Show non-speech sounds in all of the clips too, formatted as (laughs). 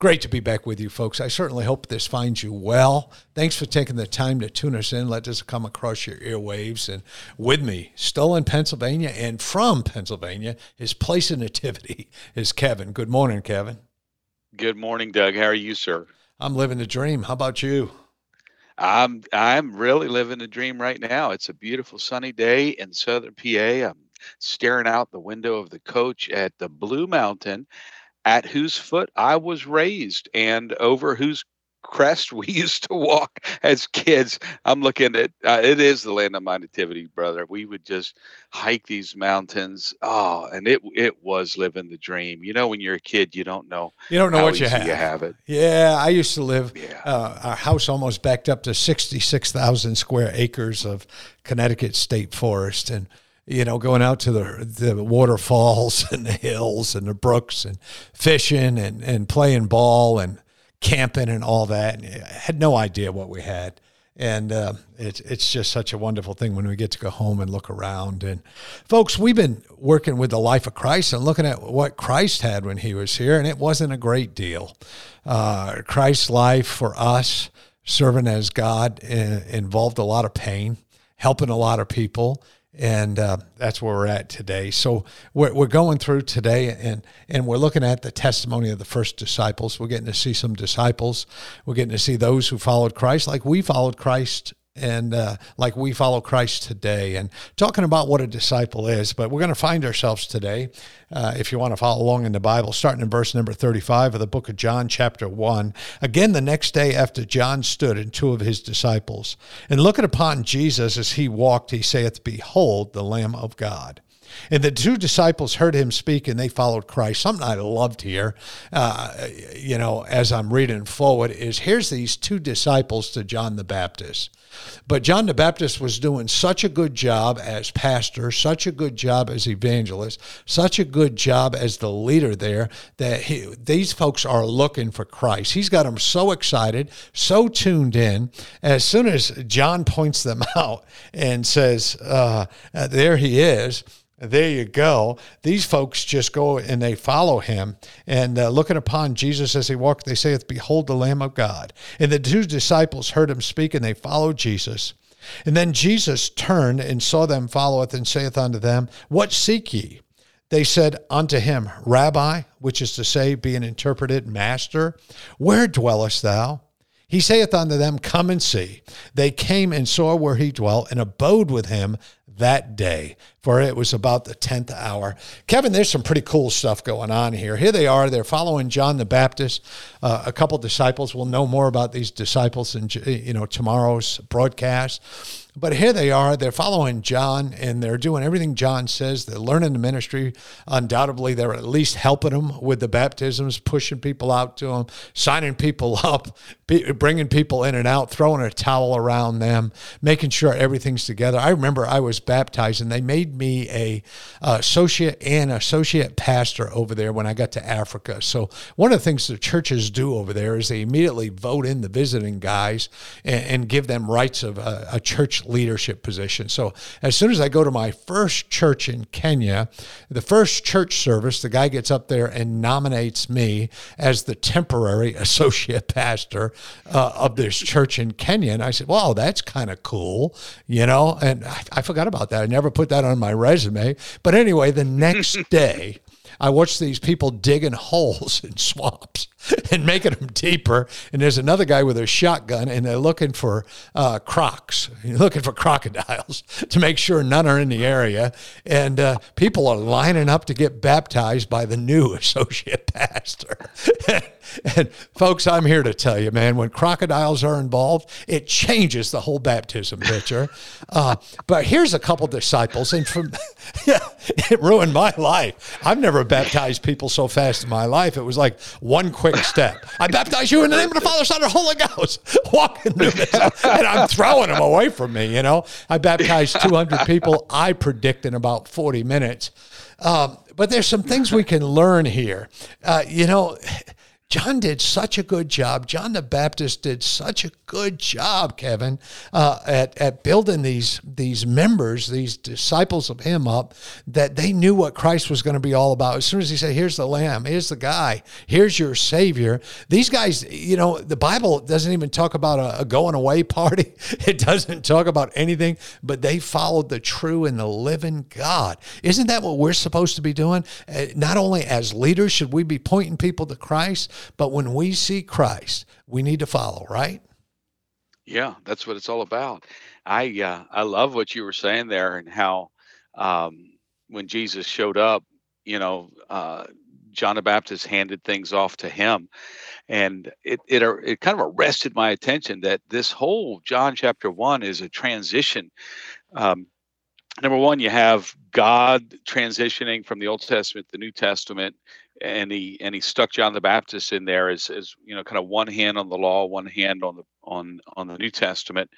Great to be back with you, folks. I certainly hope this finds you well. Thanks for taking the time to tune us in. Let us come across your airwaves. And with me, still in Pennsylvania and from Pennsylvania, his place of nativity is Kevin. Good morning, Kevin. Good morning, Doug. How are you, sir? I'm living the dream. How about you? I'm I'm really living the dream right now. It's a beautiful sunny day in southern PA. I'm staring out the window of the coach at the Blue Mountain at whose foot I was raised and over whose crest (laughs) we used to walk as kids. I'm looking at uh, it is the land of my nativity, brother. We would just hike these mountains. Oh, and it it was living the dream. You know, when you're a kid, you don't know. You don't know what you have. You have it. Yeah, I used to live. Yeah. Uh, our house almost backed up to sixty six thousand square acres of Connecticut state forest, and you know, going out to the the waterfalls (laughs) and the hills and the brooks and fishing and, and playing ball and camping and all that. And I had no idea what we had. And uh, it's it's just such a wonderful thing when we get to go home and look around. And folks, we've been working with the life of Christ and looking at what Christ had when he was here, and it wasn't a great deal. Uh, Christ's life for us, serving as God, uh, involved a lot of pain, helping a lot of people and uh, that's where we're at today. So we're, we're going through today, and and we're looking at the testimony of the first disciples. We're getting to see some disciples. We're getting to see those who followed Christ, like we followed Christ and uh, like we follow Christ today, and talking about what a disciple is. But we're going to find ourselves today, uh, if you want to follow along in the Bible, starting in verse number 35 of the book of John, chapter 1. Again, the next day after John stood and two of his disciples, and looking upon Jesus as he walked, he saith, Behold, the Lamb of God. And the two disciples heard him speak and they followed Christ. Something I loved here, uh, you know, as I'm reading forward, is here's these two disciples to John the Baptist. But John the Baptist was doing such a good job as pastor, such a good job as evangelist, such a good job as the leader there that he, these folks are looking for Christ. He's got them so excited, so tuned in. As soon as John points them (laughs) out and says, uh, There he is there you go. These folks just go and they follow him. And uh, looking upon Jesus as he walked, they saith, Behold the Lamb of God. And the two disciples heard him speak, and they followed Jesus. And then Jesus turned and saw them followeth, and saith unto them, What seek ye? They said unto him, Rabbi, which is to say, being interpreted, Master, where dwellest thou? He saith unto them, Come and see. They came and saw where he dwelt, and abode with him that day, for it was about the 10th hour. Kevin, there's some pretty cool stuff going on here. Here they are. They're following John the Baptist. Uh, a couple disciples. We'll know more about these disciples in you know tomorrow's broadcast. But here they are, they're following John and they're doing everything John says. They're learning the ministry. Undoubtedly, they're at least helping them with the baptisms, pushing people out to them, signing people (laughs) up, bringing people in and out, throwing a towel around them, making sure everything's together. I remember I was baptized and they made me a uh, associate and associate pastor over there when I got to Africa. So one of the things the churches do over there is they immediately vote in the visiting guys and, and give them rights of a, a church leadership position. So as soon as I go to my first church in Kenya, the first church service, the guy gets up there and nominates me as the temporary (laughs) associate pastor uh, of this church in Kenya. And I said, wow, that's kind of cool, you know? And I, I forgot about that. I never put that on my resume. But anyway, the next (laughs) day, I watched these people digging holes in swamps (laughs) and making them deeper. And there's another guy with a shotgun, and they're looking for uh, crocs, looking for crocodiles (laughs) to make sure none are in the area. And uh, people are lining up to get baptized by the new (laughs) associate pastor. And folks, I'm here to tell you, man, when crocodiles are involved, it changes the whole baptism picture. Uh, but here's a couple disciples, and from yeah, it ruined my life. I've never baptized people so fast in my life. It was like one quick step. I baptize you in the name of the Father, Son, and Holy Ghost. (laughs) Walking through this, and I'm throwing them away from me. You know, I baptized 200 people. I predict in about 40 minutes. Um, but there's some things we can learn here. Uh, you know, John did such a good job. John the Baptist did such a good job, Kevin, uh, at, at building these, these members, these disciples of him up, that they knew what Christ was going to be all about. As soon as he said, Here's the Lamb, here's the guy, here's your Savior, these guys, you know, the Bible doesn't even talk about a, a going away (laughs) party, it doesn't talk about anything, but they followed the true and the living God. Isn't that what we're supposed to be doing? Uh, not only as leaders should we be pointing people to Christ, but when we see Christ, we need to follow, right? Yeah, that's what it's all about. I uh, I love what you were saying there and how um, when Jesus showed up, you know, uh, John the Baptist handed things off to him, and it it it kind of arrested my attention that this whole John chapter one is a transition. Um, number one, you have God transitioning from the Old Testament to the New Testament, and he and he stuck John the Baptist in there as as you know, kind of one hand on the law, one hand on the on on the New Testament,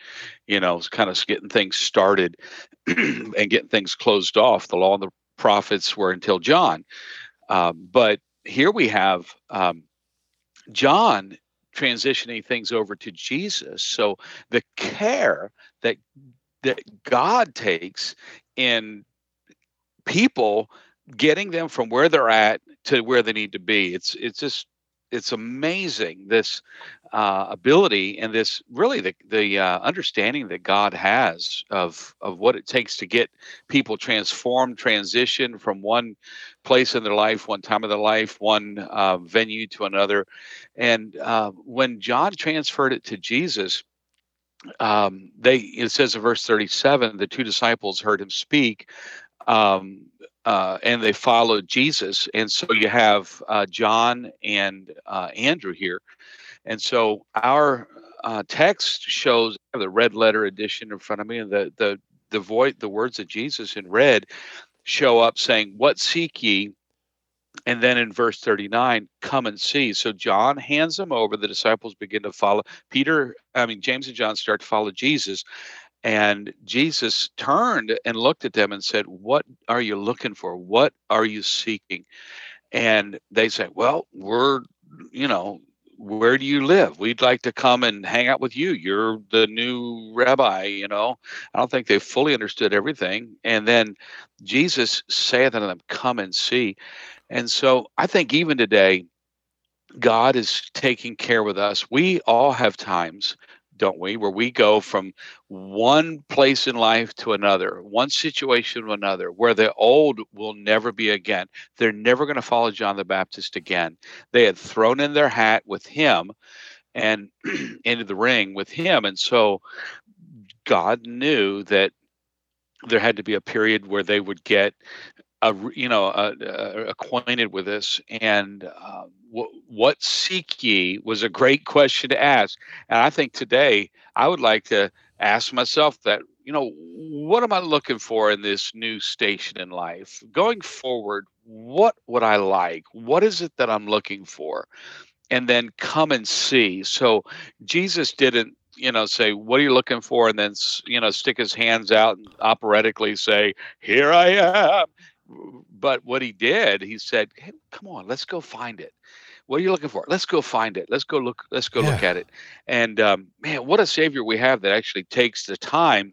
you know, kind of getting things started (clears throat) and getting things closed off. The law and the prophets were until John, um, but here we have um, John transitioning things over to Jesus. So the care that that God takes in people getting them from where they're at to where they need to be. It's it's just it's amazing this uh, ability and this really the the uh, understanding that God has of of what it takes to get people transformed, transition from one place in their life, one time of their life, one uh, venue to another. And uh, when John transferred it to Jesus, um, they it says in verse 37 the two disciples heard him speak um, uh, and they followed Jesus. And so you have uh, John and uh, Andrew here. And so our uh, text shows the red letter edition in front of me, and the the the voice, the words of Jesus in red show up saying, "What seek ye?" And then in verse 39, come and see. So John hands them over. The disciples begin to follow. Peter, I mean, James and John start to follow Jesus. And Jesus turned and looked at them and said, What are you looking for? What are you seeking? And they said, Well, we're, you know, where do you live? We'd like to come and hang out with you. You're the new rabbi, you know. I don't think they fully understood everything. And then Jesus saith unto them, Come and see. And so I think even today, God is taking care with us. We all have times don't we? Where we go from one place in life to another, one situation to another, where the old will never be again. They're never going to follow John the Baptist again. They had thrown in their hat with him and (clears throat) into the ring with him. And so God knew that there had to be a period where they would get a, you know acquainted with this and what seek ye was a great question to ask. And i think today i would like to ask myself that you know what am i looking for in this new station in life? Going forward what would i like? What is it that i'm looking for? And then come and see. So jesus didn't you know say what are you looking for? And then you know stick his hands out and operatically say here i am. But what he did he said hey, come on let's go find it what are you looking for? Let's go find it. Let's go look. Let's go yeah. look at it. And um, man, what a savior we have that actually takes the time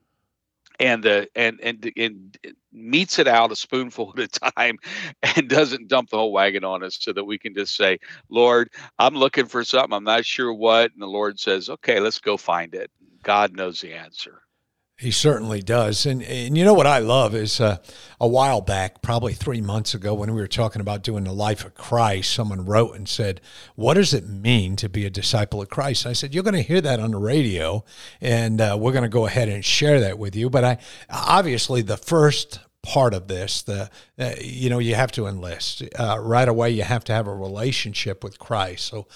and the and and and metes it out a spoonful (laughs) at a time and doesn't dump the whole wagon on us so that we can just say lord i'm looking for something i'm not sure what and the lord says okay let's go find it god knows the answer he certainly does. And, and you know what I love is uh, a while back, probably three months ago, when we were talking about doing the life of Christ, someone wrote and said, What does it mean to be a disciple of Christ? I said, You're going to hear that on the radio, and uh, we're going to go ahead and share that with you. But I obviously, the first part of this. The uh, you know you have to enlist uh, right away. You have to have a relationship with Christ. So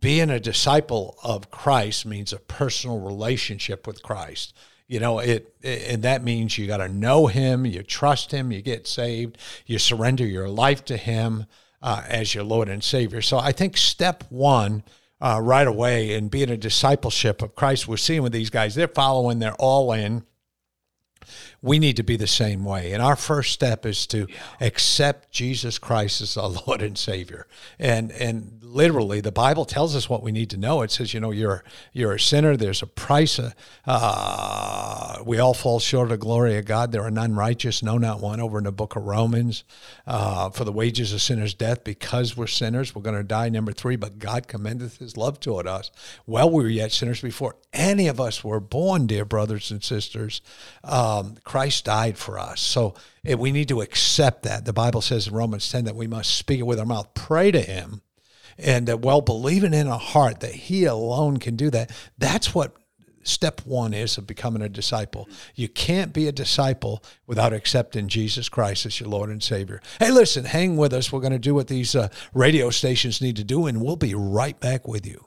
being a disciple of Christ means a personal relationship with Christ. You know it, and that means you got to know Him, you trust Him, you get saved, you surrender your life to Him uh, as your Lord and Savior. So I think step one. Uh, right away in being a discipleship of Christ, we're seeing with these guys, they're following, they're all in we need to be the same way. And our first step is to yeah. accept Jesus Christ as our (laughs) Lord and Savior. And and literally, the Bible tells us what we need to know. It says, you know, you're you're a sinner. There's a price. Uh, we all fall short of the glory of God. There are none righteous, no, not one. Over in the book of Romans, uh, for the wages of sinners death. Because we're sinners, we're going to die. Number three, but God commendeth His love toward us. While we were yet sinners, before any of us were born, dear brothers and sisters. Um, Christ died for us. So eh, we need to accept that. The Bible says in Romans 10 that we must speak it with our mouth, pray to Him, and that well, believing in our heart that He alone can do that. That's what step one is of becoming a disciple. You can't be a disciple without accepting Jesus Christ as your Lord and Savior. Hey, listen, hang with us. We're going to do what these uh, radio stations need to do, and we'll be right back with you.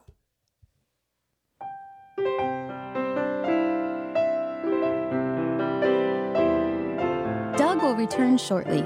Doug will return shortly.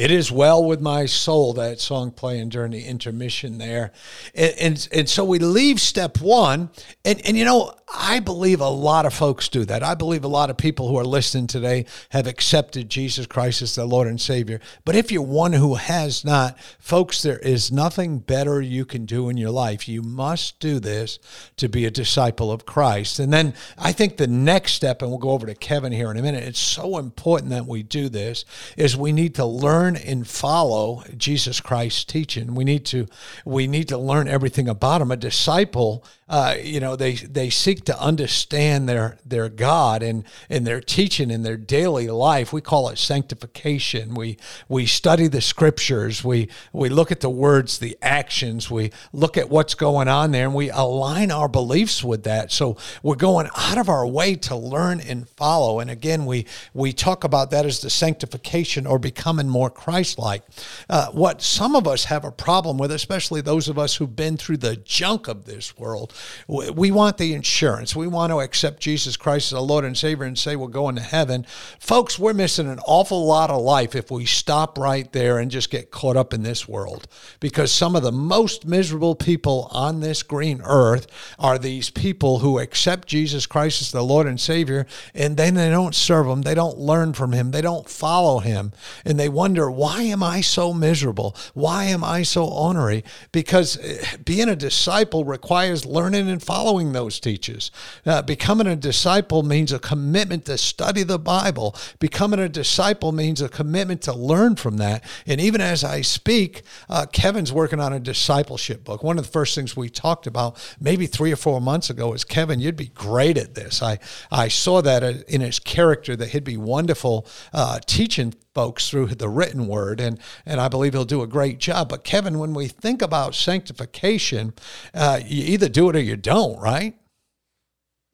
It is well with my soul, that song playing during the intermission there. And, and, and, so we leave step one. And, and, you know, I believe a lot of folks do that. I believe a lot of people who are listening today have accepted Jesus Christ as their Lord and Savior. But if you're one who has not, folks, there is nothing better you can do in your life. You must do this to be a disciple of Christ. And then I think the next step, and we'll go over to Kevin here in a minute, it's so important that we do this, is we need to learn and follow Jesus Christ's teaching. We need to we need to learn everything about him. A disciple uh, you know, they they seek to understand their their God and and their teaching in their daily life. We call it sanctification. We we study the scriptures. We we look at the words, the actions. We look at what's going on there, and we align our beliefs with that. So we're going out of our way to learn and follow. And again, we we talk about that as the sanctification or becoming more Christ-like. Uh, what some of us have a problem with, especially those of us who've been through the junk of this world, we want the insurance. We want to accept Jesus Christ as a Lord and Savior and say we're going to heaven. Folks, we're missing an awful lot of life if we stop right there and just get caught up in this world. Because some of the most miserable people on this green earth are these people who accept Jesus Christ as the Lord and Savior and then they don't serve Him, they don't learn from Him, they don't follow Him, and they wonder, why am I so miserable? Why am I so ornery? Because eh, being a disciple requires learning and following those teachers. Uh, becoming a disciple means a commitment to study the Bible. Becoming a disciple means a commitment to learn from that. And even as I speak, uh, Kevin's working on a discipleship book. One of the first things we talked about maybe three or four months ago is Kevin, you'd be great at this. I, I saw that in his character that he'd be wonderful uh, teaching folks through the written word, and and I believe he'll do a great job. But Kevin, when we think about sanctification, uh, you either do it or you don't, right?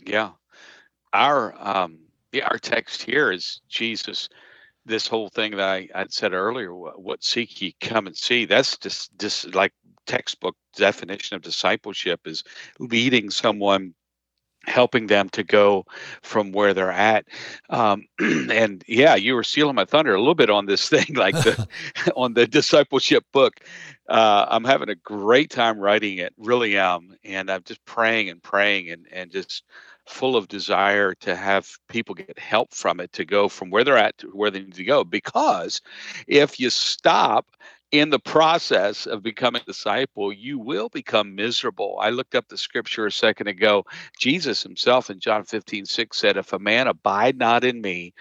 Yeah, our um, yeah, our text here is Jesus. This whole thing that I, I said earlier, what, what seek ye come and see. That's just just like textbook definition of discipleship is leading someone helping them to go from where they're at. Um, (clears throat) and yeah, you were stealing my thunder a little bit on this (laughs) thing, like the (laughs) on the discipleship book. Uh, I'm having a great time writing it, really am, and I'm just praying and praying and and just full of desire to have people get help from it to go from where they're at to where they need to go. Because if you stop in the process of becoming a disciple, you will become miserable. I looked up the scripture a second ago. Jesus himself in John 15, 6 said, If a man abide not in me,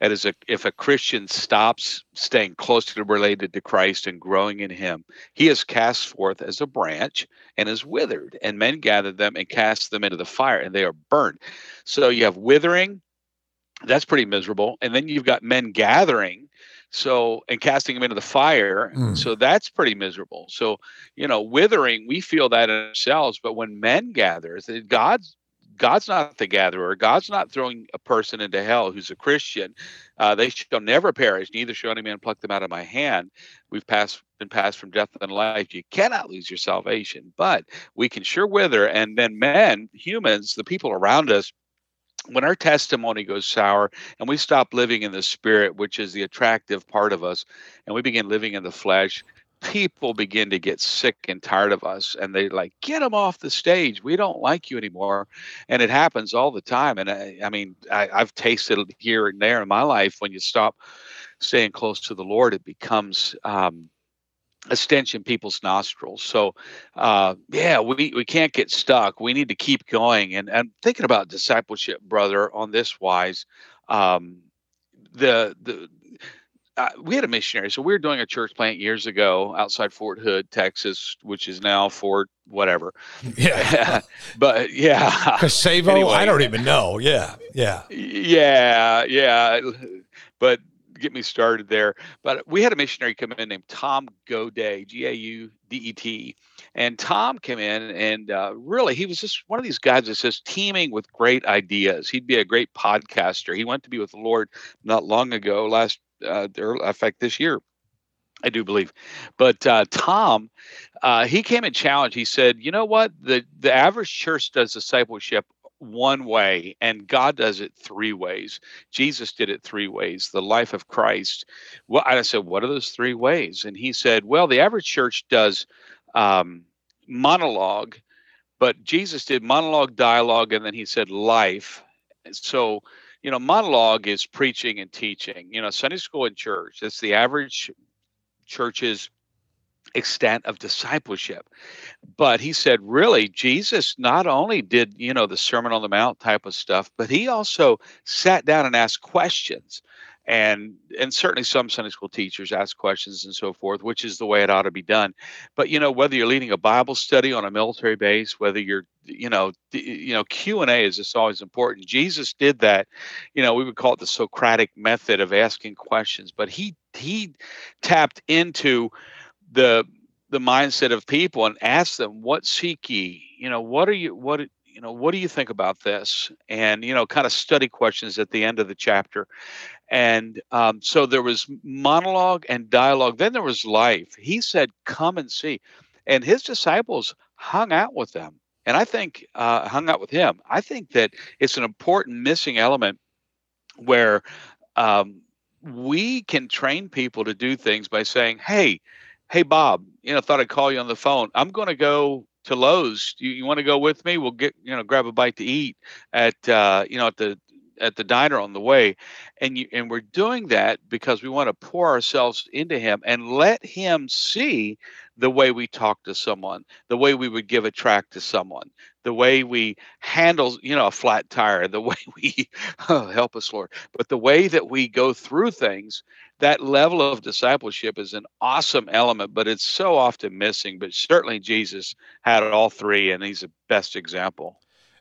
And as a, if a Christian stops staying closely related to Christ and growing in Him, he is cast forth as a branch and is withered. And men gather them and cast them into the fire, and they are burned. So you have withering, that's pretty miserable. And then you've got men gathering, so and casting them into the fire. Mm. So that's pretty miserable. So you know, withering, we feel that in ourselves, but when men gather, God's God's not the gatherer. God's not throwing a person into hell who's a Christian. Uh, they shall never perish, neither shall any man pluck them out of my hand. We've passed been passed from death and life. You cannot lose your salvation, but we can sure wither. And then men, humans, the people around us, when our testimony goes sour and we stop living in the spirit, which is the attractive part of us, and we begin living in the flesh, people begin to get sick and tired of us and they like get them off the stage we don't like you anymore and it happens all the time and i, I mean I, i've tasted it here and there in my life when you stop staying close to the lord it becomes um, a stench in people's nostrils so uh, yeah we, we can't get stuck we need to keep going and, and thinking about discipleship brother on this wise um, the the uh, we had a missionary. So we were doing a church plant years ago outside Fort Hood, Texas, which is now Fort whatever. (laughs) Yeah. (laughs) but yeah. (laughs) Casavo? Anyway, I don't even know. Yeah. Yeah. Yeah. Yeah. But get me started there. But we had a missionary come in named Tom Gaudet, G A U D E T. And Tom came in and uh, really, he was just one of these guys that says teeming with great ideas. He'd be a great podcaster. He went to be with the Lord not long ago, last uh, in fact, this year. I do believe, but uh, Tom, uh, he came and challenged. He said, "You know what? The the average church does discipleship one way, and God does it three ways. Jesus did it three ways. The life of Christ. Well, I said, what are those three ways? And he said, well, the average church does um, monologue, but Jesus did monologue, dialogue, and then he said life. So you know, monologue is preaching and teaching. You know, Sunday school and church, that's the average church's extent of discipleship. But he said, really, Jesus not only did, you know, the Sermon on the Mount type of stuff, but he also sat down and asked questions and and certainly some sunday school teachers ask questions and so forth which is the way it ought to be done. But you know whether you're leading a bible study on a military base whether you're you know you know q&a is just always important. Jesus did that you know we would call it the socratic method of asking questions but he he tapped into the the mindset of people and asked them what seek ye? You know what are you what you know what do you think about this? And you know kind of study questions at the end of the chapter and um, so there was monologue and dialogue. Then there was life. He said, Come and see. And his disciples hung out with them. And I think, uh, hung out with him. I think that it's an important missing element where um, we can train people to do things by saying, Hey, hey, Bob, you know, thought I'd call you on the phone. I'm going to go to Lowe's. You, you want to go with me? We'll get, you know, grab a bite to eat at, uh, you know, at the at the diner on the way and you and we're doing that because we want to pour ourselves into him and let him see the way we talk to someone the way we would give a track to someone the way we handle you know a flat tire the (laughs) way we oh, help us lord but the way that we go through things that level of discipleship is an awesome element but it's so often missing but certainly jesus had all three and he's the best example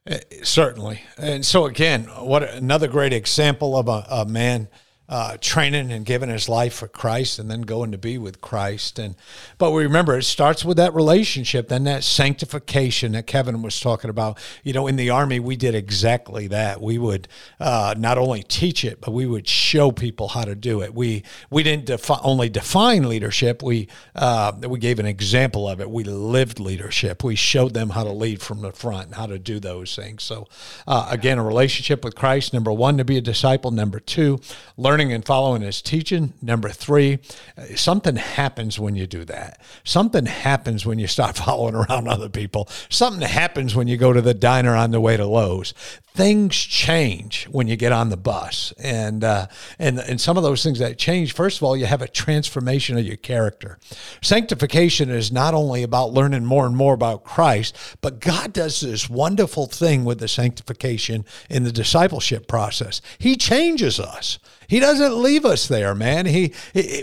Eh, certainly. And so, again, what another great example of a, a man uh, training and giving his life for Christ and then going to be with Christ. And but we remember it starts with that relationship, then that sanctification that Kevin was talking about. You know, in the army, we did exactly that. We would uh, not only teach it, but we would show people how to do it. We we didn't defi- only define leadership. We uh, we gave an example of it. We lived leadership. We showed them how to lead from the front and how to do those things. So uh, again, a relationship with Christ. Number one, to be a disciple. Number two, learn learning and following his teaching. Number three, uh, something happens when you do that. Something happens when you start (laughs) following around other people. Something happens when you go to the diner on the way to Lowe's things change when you get on the bus, and uh, and and some of those things that change. First of all, you have a transformation of your character. Sanctification is not only about learning more and more about Christ, but God does this wonderful thing with the sanctification in the discipleship process. He changes us. He doesn't leave us there, man. He,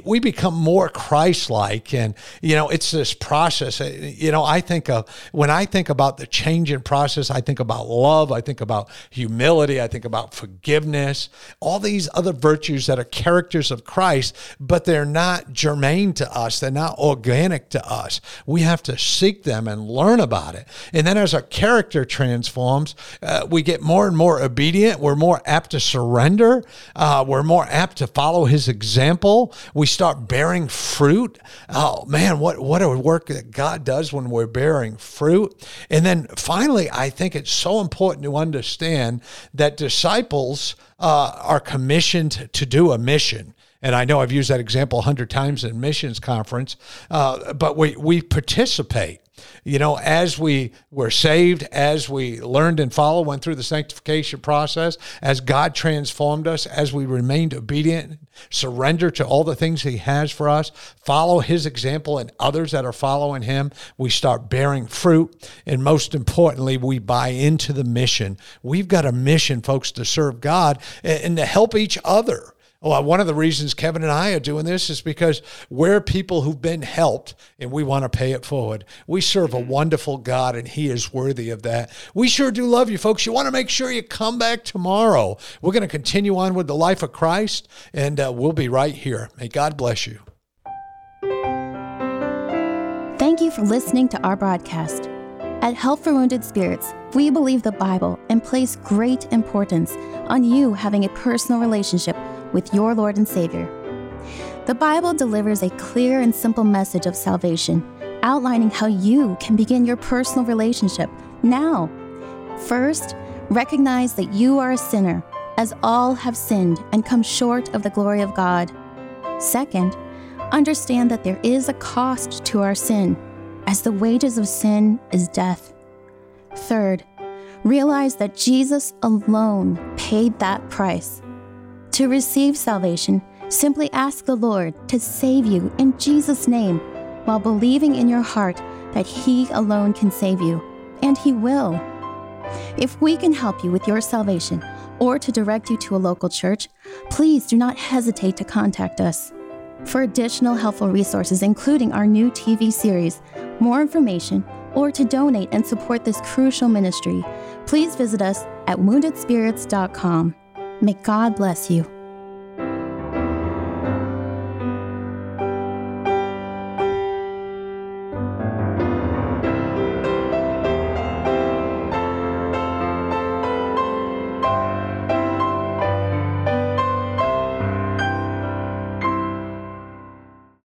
we become more Christ-like, and you know it's this process. You know, I think of when I think about the changing process, I think about love, I think about humility, I think about forgiveness, all these other virtues that are characters of Christ, but they're not germane to us. They're not organic to us. We have to seek them and learn about it. And then as our character transforms, uh, we get more and more obedient. We're more apt to surrender. Uh, we're more apt to follow his example. We start bearing fruit. Oh man, what what a work that God does when we're bearing fruit. And then finally, I think it's so important to understand that disciples uh, are commissioned to do a mission. And I know I've used that example a hundred times in missions conference, uh, but we, we participate you know, as we were saved, as we learned and followed, went through the sanctification process, as God transformed us, as we remained obedient, surrender to all the things He has for us, follow His example and others that are following Him, we start bearing fruit. And most importantly, we buy into the mission. We've got a mission, folks, to serve God and to help each other. Well, one of the reasons Kevin and I are doing this is because we're people who've been helped and we want to pay it forward. We serve a mm-hmm. wonderful God and He is worthy of that. We sure do love you, folks. You want to make sure you come back tomorrow. We're going to continue on with the life of Christ and uh, we'll be right here. May God bless you. Thank you for listening to our broadcast. At Help for Wounded Spirits, we believe the Bible and place great importance on you having a personal relationship with your Lord and Savior. The Bible delivers a clear and simple message of salvation, outlining how you can begin your personal relationship now. First, recognize that you are a sinner, as all have sinned and come short of the glory of God. Second, understand that there is a cost to our sin, as the wages of sin is death. Third, realize that Jesus alone paid that price to receive salvation, simply ask the Lord to save you in Jesus' name while believing in your heart that He alone can save you, and He will. If we can help you with your salvation or to direct you to a local church, please do not hesitate to contact us. For additional helpful resources, including our new TV series, more information, or to donate and support this crucial ministry, please visit us at woundedspirits.com. May God bless you.